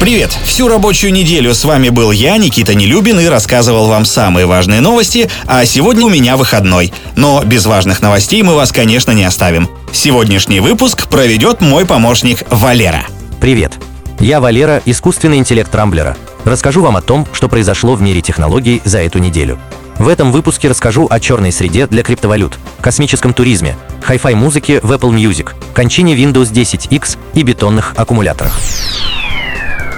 Привет! Всю рабочую неделю с вами был я, Никита Нелюбин, и рассказывал вам самые важные новости, а сегодня у меня выходной. Но без важных новостей мы вас, конечно, не оставим. Сегодняшний выпуск проведет мой помощник Валера. Привет! Я Валера, искусственный интеллект Рамблера. Расскажу вам о том, что произошло в мире технологий за эту неделю. В этом выпуске расскажу о черной среде для криптовалют, космическом туризме, хай-фай музыке в Apple Music, кончине Windows 10X и бетонных аккумуляторах.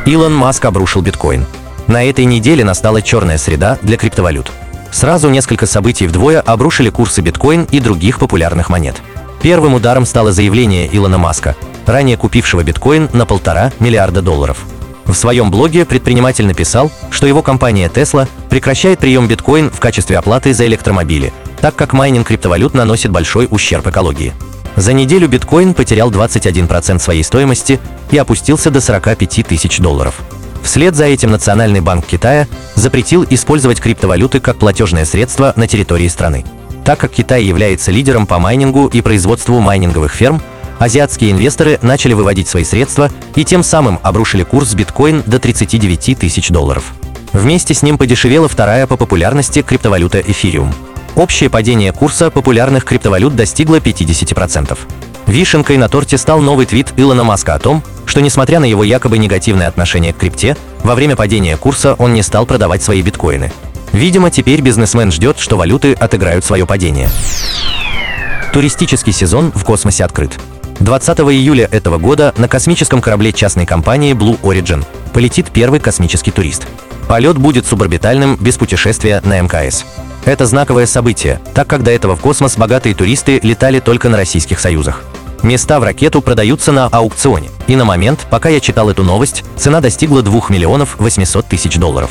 Илон Маск обрушил биткоин. На этой неделе настала черная среда для криптовалют. Сразу несколько событий вдвое обрушили курсы биткоин и других популярных монет. Первым ударом стало заявление Илона Маска, ранее купившего биткоин на полтора миллиарда долларов. В своем блоге предприниматель написал, что его компания Tesla прекращает прием биткоин в качестве оплаты за электромобили, так как майнинг криптовалют наносит большой ущерб экологии. За неделю биткоин потерял 21% своей стоимости и опустился до 45 тысяч долларов. Вслед за этим Национальный банк Китая запретил использовать криптовалюты как платежное средство на территории страны. Так как Китай является лидером по майнингу и производству майнинговых ферм, азиатские инвесторы начали выводить свои средства и тем самым обрушили курс биткоин до 39 тысяч долларов. Вместе с ним подешевела вторая по популярности криптовалюта эфириум. Общее падение курса популярных криптовалют достигло 50%. Вишенкой на торте стал новый твит Илона Маска о том, что несмотря на его якобы негативное отношение к крипте, во время падения курса он не стал продавать свои биткоины. Видимо, теперь бизнесмен ждет, что валюты отыграют свое падение. Туристический сезон в космосе открыт. 20 июля этого года на космическом корабле частной компании Blue Origin полетит первый космический турист. Полет будет суборбитальным, без путешествия на МКС. Это знаковое событие, так как до этого в космос богатые туристы летали только на российских союзах. Места в ракету продаются на аукционе. И на момент, пока я читал эту новость, цена достигла 2 миллионов 800 тысяч долларов.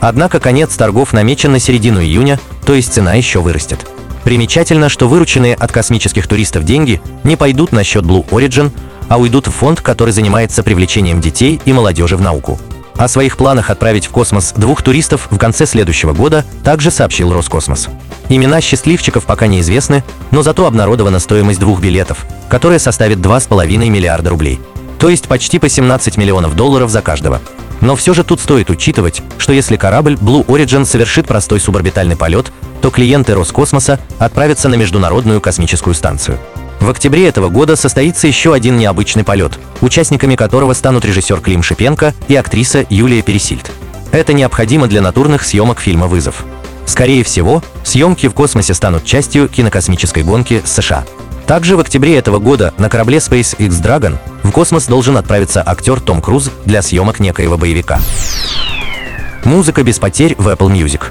Однако конец торгов намечен на середину июня, то есть цена еще вырастет. Примечательно, что вырученные от космических туристов деньги не пойдут на счет Blue Origin, а уйдут в фонд, который занимается привлечением детей и молодежи в науку. О своих планах отправить в космос двух туристов в конце следующего года также сообщил Роскосмос. Имена счастливчиков пока неизвестны, но зато обнародована стоимость двух билетов, которая составит 2,5 миллиарда рублей. То есть почти по 17 миллионов долларов за каждого. Но все же тут стоит учитывать, что если корабль Blue Origin совершит простой суборбитальный полет, то клиенты Роскосмоса отправятся на Международную космическую станцию. В октябре этого года состоится еще один необычный полет, участниками которого станут режиссер Клим Шипенко и актриса Юлия Пересильд. Это необходимо для натурных съемок фильма «Вызов». Скорее всего, съемки в космосе станут частью кинокосмической гонки США. Также в октябре этого года на корабле SpaceX Dragon в космос должен отправиться актер Том Круз для съемок некоего боевика. Музыка без потерь в Apple Music.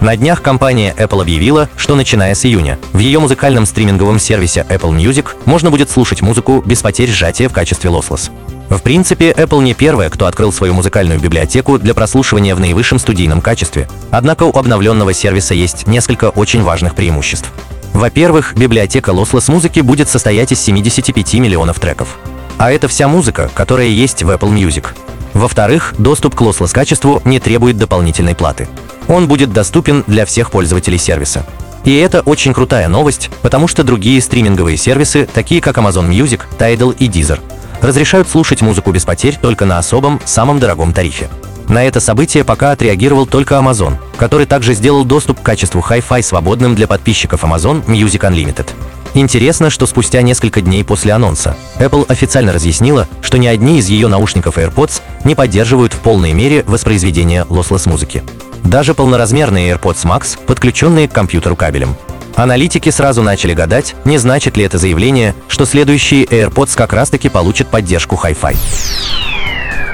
На днях компания Apple объявила, что начиная с июня в ее музыкальном стриминговом сервисе Apple Music можно будет слушать музыку без потерь сжатия в качестве lossless. В принципе, Apple не первая, кто открыл свою музыкальную библиотеку для прослушивания в наивысшем студийном качестве. Однако у обновленного сервиса есть несколько очень важных преимуществ. Во-первых, библиотека lossless музыки будет состоять из 75 миллионов треков. А это вся музыка, которая есть в Apple Music. Во-вторых, доступ к lossless качеству не требует дополнительной платы. Он будет доступен для всех пользователей сервиса. И это очень крутая новость, потому что другие стриминговые сервисы, такие как Amazon Music, Tidal и Deezer, разрешают слушать музыку без потерь только на особом, самом дорогом тарифе. На это событие пока отреагировал только Amazon, который также сделал доступ к качеству Hi-Fi свободным для подписчиков Amazon Music Unlimited. Интересно, что спустя несколько дней после анонса Apple официально разъяснила, что ни одни из ее наушников AirPods не поддерживают в полной мере воспроизведение lossless музыки. Даже полноразмерные AirPods Max, подключенные к компьютеру кабелем. Аналитики сразу начали гадать, не значит ли это заявление, что следующие AirPods как раз-таки получат поддержку Hi-Fi.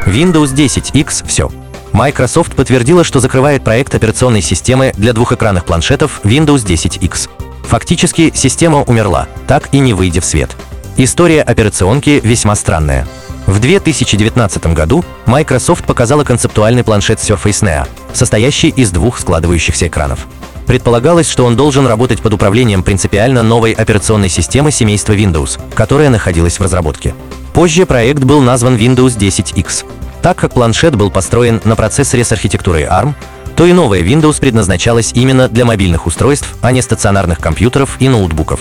Windows 10X – все. Microsoft подтвердила, что закрывает проект операционной системы для двухэкранных планшетов Windows 10X. Фактически система умерла, так и не выйдя в свет. История операционки весьма странная. В 2019 году Microsoft показала концептуальный планшет Surface Neo, состоящий из двух складывающихся экранов. Предполагалось, что он должен работать под управлением принципиально новой операционной системы семейства Windows, которая находилась в разработке. Позже проект был назван Windows 10X. Так как планшет был построен на процессоре с архитектурой ARM, то и новая Windows предназначалась именно для мобильных устройств, а не стационарных компьютеров и ноутбуков.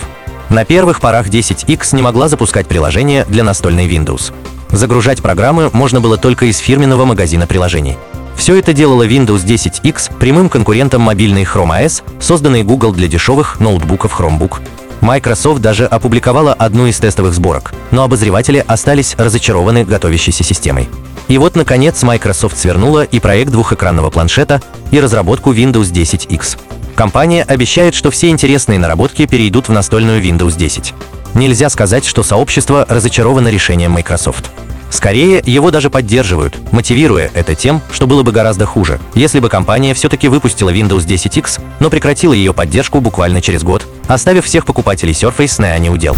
На первых порах 10X не могла запускать приложения для настольной Windows. Загружать программы можно было только из фирменного магазина приложений. Все это делало Windows 10X прямым конкурентом мобильной Chrome OS, созданной Google для дешевых ноутбуков Chromebook. Microsoft даже опубликовала одну из тестовых сборок, но обозреватели остались разочарованы готовящейся системой. И вот, наконец, Microsoft свернула и проект двухэкранного планшета, и разработку Windows 10X. Компания обещает, что все интересные наработки перейдут в настольную Windows 10. Нельзя сказать, что сообщество разочаровано решением Microsoft. Скорее, его даже поддерживают, мотивируя это тем, что было бы гораздо хуже, если бы компания все-таки выпустила Windows 10X, но прекратила ее поддержку буквально через год, оставив всех покупателей Surface на неудел.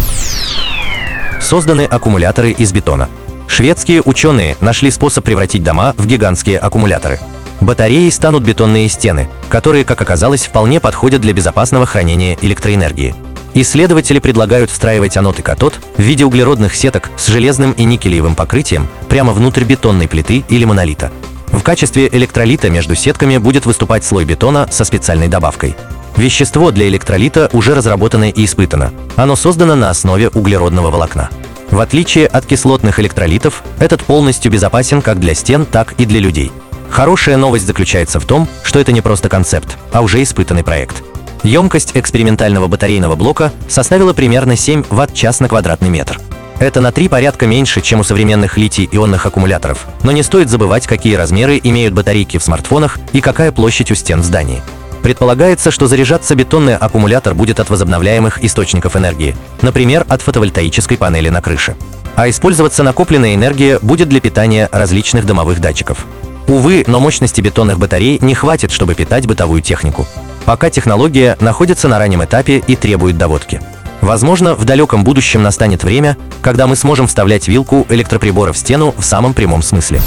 Созданы аккумуляторы из бетона. Шведские ученые нашли способ превратить дома в гигантские аккумуляторы. Батареей станут бетонные стены, которые, как оказалось, вполне подходят для безопасного хранения электроэнергии. Исследователи предлагают встраивать анод и катод в виде углеродных сеток с железным и никелевым покрытием прямо внутрь бетонной плиты или монолита. В качестве электролита между сетками будет выступать слой бетона со специальной добавкой. Вещество для электролита уже разработано и испытано. Оно создано на основе углеродного волокна. В отличие от кислотных электролитов, этот полностью безопасен как для стен, так и для людей. Хорошая новость заключается в том, что это не просто концепт, а уже испытанный проект – Емкость экспериментального батарейного блока составила примерно 7 Вт-час на квадратный метр. Это на три порядка меньше, чем у современных литий-ионных аккумуляторов, но не стоит забывать, какие размеры имеют батарейки в смартфонах и какая площадь у стен зданий. Предполагается, что заряжаться бетонный аккумулятор будет от возобновляемых источников энергии, например, от фотовольтаической панели на крыше. А использоваться накопленная энергия будет для питания различных домовых датчиков. Увы, но мощности бетонных батарей не хватит, чтобы питать бытовую технику пока технология находится на раннем этапе и требует доводки. Возможно, в далеком будущем настанет время, когда мы сможем вставлять вилку электроприбора в стену в самом прямом смысле.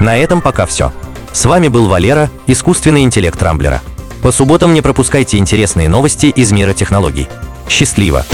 На этом пока все. С вами был Валера, искусственный интеллект Рамблера. По субботам не пропускайте интересные новости из мира технологий. Счастливо!